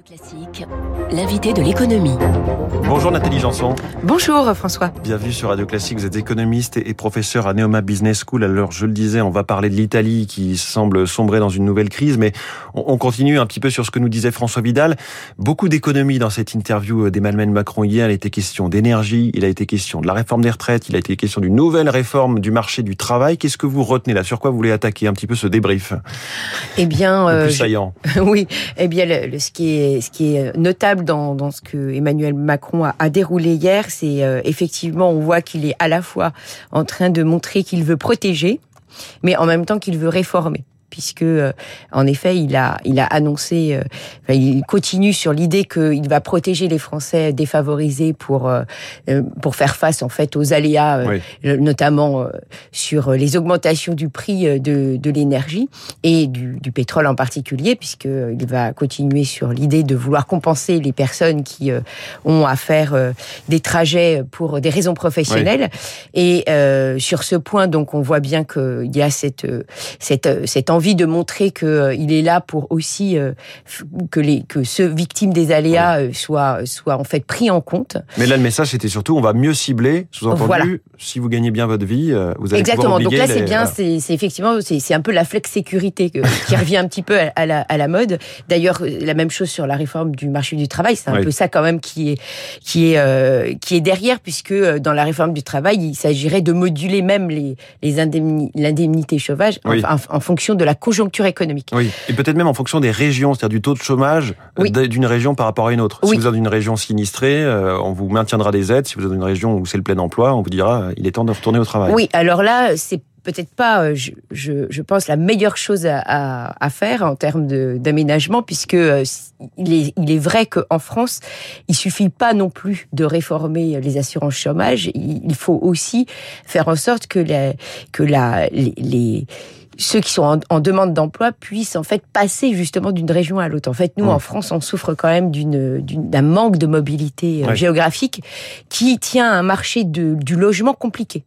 Classique, l'invité de l'économie. Bonjour Nathalie Janson. Bonjour François. Bienvenue sur Radio Classique. Vous êtes économiste et professeur à Neoma Business School. Alors, je le disais, on va parler de l'Italie qui semble sombrer dans une nouvelle crise, mais on continue un petit peu sur ce que nous disait François Vidal. Beaucoup d'économies dans cette interview d'Emmanuel Macron hier. Il a été question d'énergie, il a été question de la réforme des retraites, il a été question d'une nouvelle réforme du marché du travail. Qu'est-ce que vous retenez là? Sur quoi vous voulez attaquer un petit peu ce débrief? Eh bien, le plus saillant. oui. Eh bien, le, ce qui est ce qui est notable dans, dans ce que Emmanuel Macron a, a déroulé hier, c'est euh, effectivement, on voit qu'il est à la fois en train de montrer qu'il veut protéger, mais en même temps qu'il veut réformer puisque euh, en effet il a il a annoncé euh, enfin, il continue sur l'idée qu'il va protéger les Français défavorisés pour euh, pour faire face en fait aux aléas oui. notamment sur les augmentations du prix de, de l'énergie et du, du, pétrole en particulier puisque il va continuer sur l'idée de vouloir compenser les personnes qui ont à faire des trajets pour des raisons professionnelles oui. et sur ce point donc on voit bien qu'il y a cette cette cette envie envie de montrer qu'il euh, est là pour aussi euh, que les que ceux victimes des aléas oui. Euh, soient soient en fait pris en compte. Mais là le message c'était surtout on va mieux cibler, sous-entendu voilà. si vous gagnez bien votre vie, vous allez Exactement. Donc là c'est les... bien, c'est effectivement c'est un peu la flex sécurité qui revient un petit peu à la, à la mode. D'ailleurs la même chose sur la réforme du marché du travail, c'est un oui. peu ça quand même qui est qui est euh, qui est derrière puisque dans la réforme du travail il s'agirait de moduler même les les l'indemnité chômage oui. en, en, fonction de la conjoncture économique. Oui, et peut-être même en fonction des régions, c'est-à-dire du taux de chômage oui. d'une région par rapport à une autre. Oui. Si vous êtes dans une région sinistrée, euh, on vous maintiendra des aides. Si vous êtes dans une région où c'est le plein emploi, on vous dira il est temps de retourner au travail. Oui, alors là, c'est peut-être pas, je, je, je, pense, la meilleure chose à, à, à faire en termes d'aménagement, puisque euh, il, est, il est vrai qu'en France, il suffit pas non plus de réformer les assurances chômage, il, il faut aussi faire en sorte que, la, que la, les, les ceux qui sont en, en demande d'emploi puissent en fait passer justement d'une région à l'autre. En fait, nous, mmh. en France, on souffre quand même d'un manque de mobilité ouais. géographique qui tient à un marché de, du logement compliqué.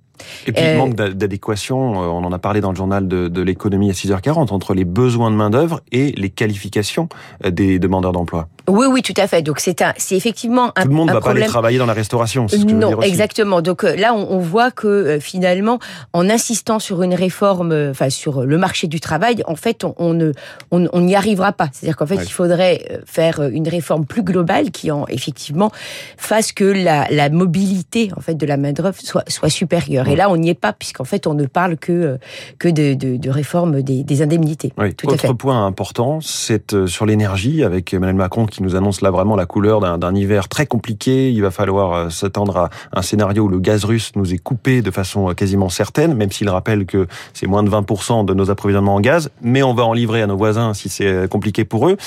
Et puis, euh, manque d'adéquation, on en a parlé dans le journal de, de l'économie à 6h40, entre les besoins de main-d'œuvre et les qualifications des demandeurs d'emploi. Oui, oui, tout à fait. Donc, c'est un, c'est effectivement un Tout le monde ne va problème... pas aller travailler dans la restauration, ce que Non, dire aussi. exactement. Donc là, on, on voit que euh, finalement, en insistant sur une réforme, euh, enfin, sur le marché du travail, en fait, on, on ne, on n'y arrivera pas. C'est-à-dire qu'en fait, ouais. il faudrait euh, faire une réforme plus globale qui, en, effectivement, fasse que la, la mobilité, en fait, de la main-d'œuvre soit, soit supérieure. Ouais. Et là, on n'y est pas, puisqu'en fait, on ne parle que, que de, de, de réforme des, des, indemnités. Oui. Tout Autre à fait. point important, c'est sur l'énergie, avec Emmanuel Macron qui nous annonce là vraiment la couleur d'un hiver très compliqué. Il va falloir s'attendre à un scénario où le gaz russe nous est coupé de façon quasiment certaine, même s'il rappelle que c'est moins de 20% de nos approvisionnements en gaz, mais on va en livrer à nos voisins si c'est compliqué pour eux.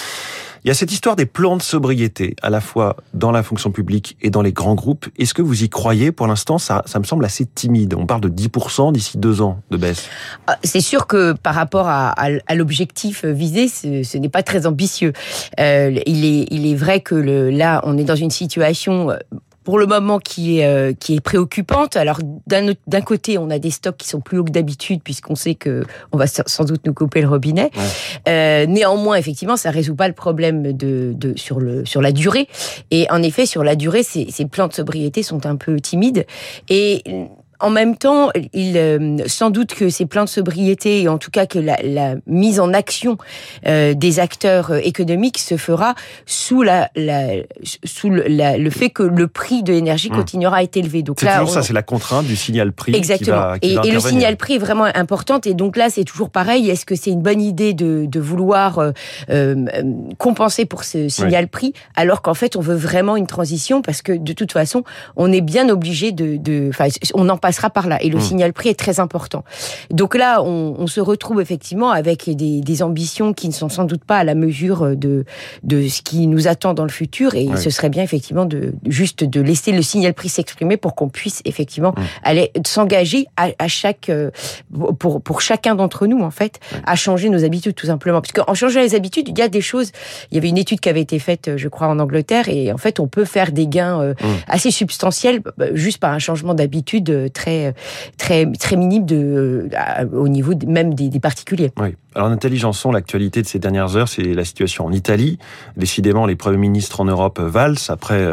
Il y a cette histoire des plans de sobriété, à la fois dans la fonction publique et dans les grands groupes. Est-ce que vous y croyez? Pour l'instant, ça, ça me semble assez timide. On parle de 10% d'ici deux ans de baisse. C'est sûr que par rapport à, l'objectif visé, ce, n'est pas très ambitieux. Euh, il, est, il est vrai que là, on est dans une situation pour le moment qui est euh, qui est préoccupante. Alors d'un côté, on a des stocks qui sont plus hauts que d'habitude puisqu'on sait que on va sans doute nous couper le robinet. Ouais. Euh, néanmoins, effectivement, ça résout pas le problème de, de sur le sur la durée. Et en effet, sur la durée, ces, ces plans de sobriété sont un peu timides et en même temps, il, euh, sans doute que ces plans de sobriété, et en tout cas que la, la mise en action euh, des acteurs économiques se fera sous, la, la sous le, la, le, fait que le prix de l'énergie mmh. continuera à être élevé. Donc là, toujours on... ça, c'est la contrainte du signal prix. Exactement. Qui va, qui et, va et le signal prix est vraiment important. Et donc là, c'est toujours pareil. Est-ce que c'est une bonne idée de, de vouloir euh, euh compenser pour ce signal oui. prix, alors qu'en fait, on veut vraiment une transition parce que de toute façon, on est bien obligé de, de, enfin, on en passera par là. Et le mmh. signal prix est très important. Donc là, on, on se retrouve effectivement avec des, des, ambitions qui ne sont sans doute pas à la mesure de, de ce qui nous attend dans le futur. Et oui. ce serait bien effectivement de juste de laisser le signal prix s'exprimer pour qu'on puisse effectivement mmh. aller s'engager à, à, chaque pour pour chacun d'entre nous en fait à changer nos habitudes tout simplement. Parce qu'en changeant les habitudes, il y a des choses. Il y avait une étude qui avait été faite, je crois, en Angleterre, et en fait, on peut faire des gains mmh. assez substantiels juste par un changement d'habitude très très très minime de au niveau même des, particuliers. Oui. Alors Nathalie Janson, l'actualité de ces dernières heures, c'est la situation en Italie. Décidément, les premiers ministres en Europe valsent après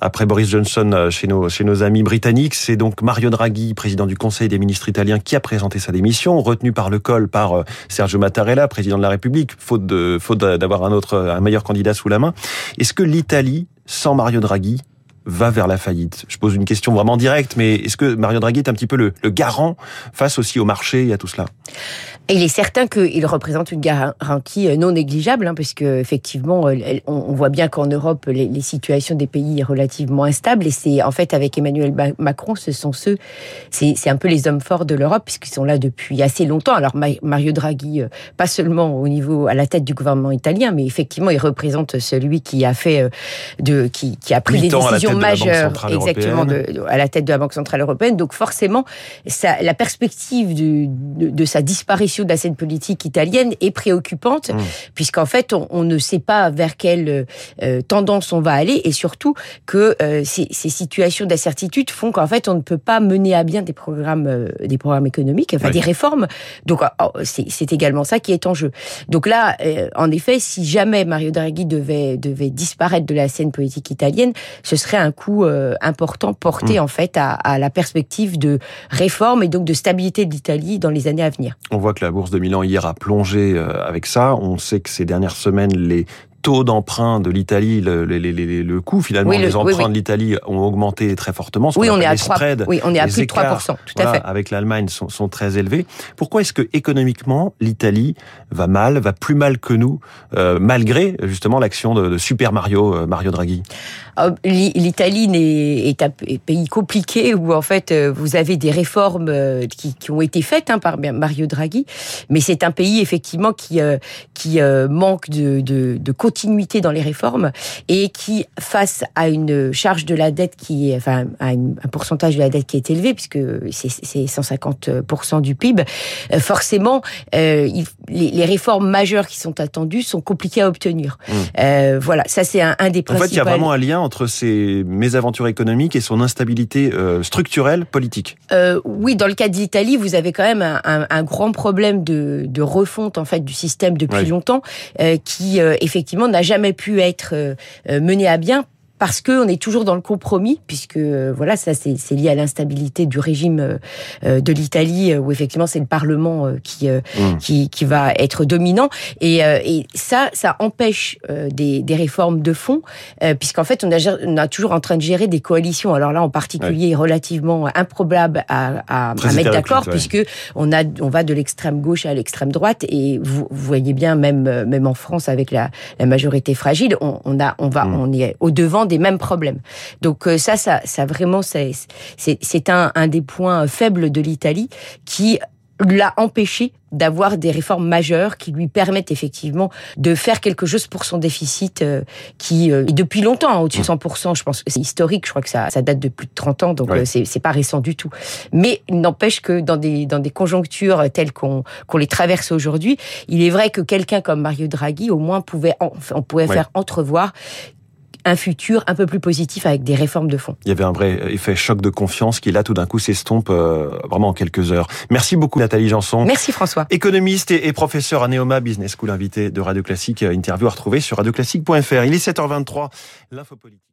après Boris Johnson chez nos chez nos amis britanniques. C'est donc Mario Draghi, président du Conseil des ministres italiens, qui a présenté sa démission, retenu par le col par Sergio Mattarella, président de la République, faute de faute d'avoir un autre un meilleur candidat sous la main. Est-ce que l'Italie, sans Mario Draghi, va vers la faillite. Je pose une question vraiment directe, mais est-ce que Mario Draghi est un petit peu le, le garant face aussi au marché et à tout cela? Il est certain qu'il représente une garantie euh, non négligeable, hein, parce que effectivement, euh, on voit bien qu'en Europe, les, les, situations des pays sont relativement instables, et c'est en fait avec Emmanuel Macron, ce sont ceux, c'est un peu les hommes forts de l'Europe, puisqu'ils sont là depuis assez longtemps. Alors Mario Draghi, euh, pas seulement au niveau à la tête du gouvernement italien, mais effectivement, il représente celui qui a fait de, qui, qui a pris des décisions majeures, de exactement, de, à la tête de la Banque centrale européenne. Donc forcément, ça, la perspective de, de, de sa disparition de la scène politique italienne est préoccupante, mmh. puisqu'en fait, on, on, ne sait pas vers quelle euh, tendance on va aller, et surtout que euh, ces, ces, situations d'incertitude font qu'en fait, on ne peut pas mener à bien des programmes, euh, des programmes économiques, enfin oui. des réformes. Donc, oh, c'est également ça qui est en jeu. Donc là, euh, en effet, si jamais Mario Draghi devait devait disparaître de la scène politique italienne, ce serait un coup euh, important porté mmh. en fait à, à la perspective de réforme et donc de stabilité de l'Italie dans les années à venir. On voit que la bourse de Milan hier a plongé euh, avec ça. On sait que ces dernières semaines, les taux d'emprunt de l'Italie, le, le, le, le, coût finalement oui, des emprunts oui, oui. de l'Italie ont augmenté très fortement. Oui, on est à 3, spreads, oui, on est à plus de 3%, tout voilà, à fait. Avec l'Allemagne sont, sont, très élevés. Pourquoi est-ce que économiquement l'Italie va mal, va plus mal que nous, euh, malgré justement l'action de, de, Super Mario, euh, Mario Draghi? Ah, L'Italie est un pays compliqué où en fait euh, vous avez des réformes qui, qui ont été faites hein, par Mario Draghi, mais c'est un pays effectivement qui euh, qui manque de, de, de continuité dans les réformes et qui, face à une charge de la dette qui est, enfin, à une, un pourcentage de la dette qui est élevé, puisque c'est 150% du PIB, euh, forcément, euh, il, les, les, réformes majeures qui sont attendues sont compliquées à obtenir. Mmh. Euh, voilà, ça c'est un, un, des principaux. En fait, il y a vraiment un lien entre ces mésaventures économiques et son instabilité euh, structurelle politique. Oui, dans le cas d'Italie, vous avez quand même un, un, un, grand problème de, de refonte en fait du système depuis longtemps, qui effectivement n'a jamais pu être euh, mené à bien parce qu'on est toujours dans le compromis, puisque euh, voilà, ça c'est lié à l'instabilité du régime euh, de l'Italie, où effectivement c'est le Parlement qui, mmh. qui, qui va être dominant, et, et ça, ça empêche des, des réformes de fond, puisqu'en fait on, a, on a toujours en train de gérer des coalitions. Alors là, en particulier, ouais. relativement improbable à, à, à mettre d'accord, ouais. puisque on a, on va de l'extrême gauche à l'extrême droite, et vous, vous, voyez bien, même même en France avec la, la majorité fragile, on, on a, on va, mmh. on est au devant des mêmes problèmes. Donc euh, ça, ça, ça vraiment, c'est un, un des points faibles de l'Italie qui l'a empêché d'avoir des réformes majeures qui lui permettent effectivement de faire quelque chose pour son déficit euh, qui euh, est depuis longtemps hein, au-dessus de 100%. Je pense que c'est historique. Je crois que ça, ça date de plus de 30 ans, donc ouais. euh, c'est pas récent du tout. Mais il n'empêche que dans des dans des conjonctures telles qu'on qu'on les traverse aujourd'hui, il est vrai que quelqu'un comme Mario Draghi au moins pouvait en, on pouvait ouais. faire entrevoir un futur un peu plus positif avec des réformes de fond. Il y avait un vrai effet choc de confiance qui là tout d'un coup s'estompe euh, vraiment en quelques heures. Merci beaucoup Nathalie Janson. Merci François. Économiste et, et professeur à Neoma Business School invité de Radio Classique. Interview à retrouver sur radioclassique.fr. Il est 7h23. L'info politique.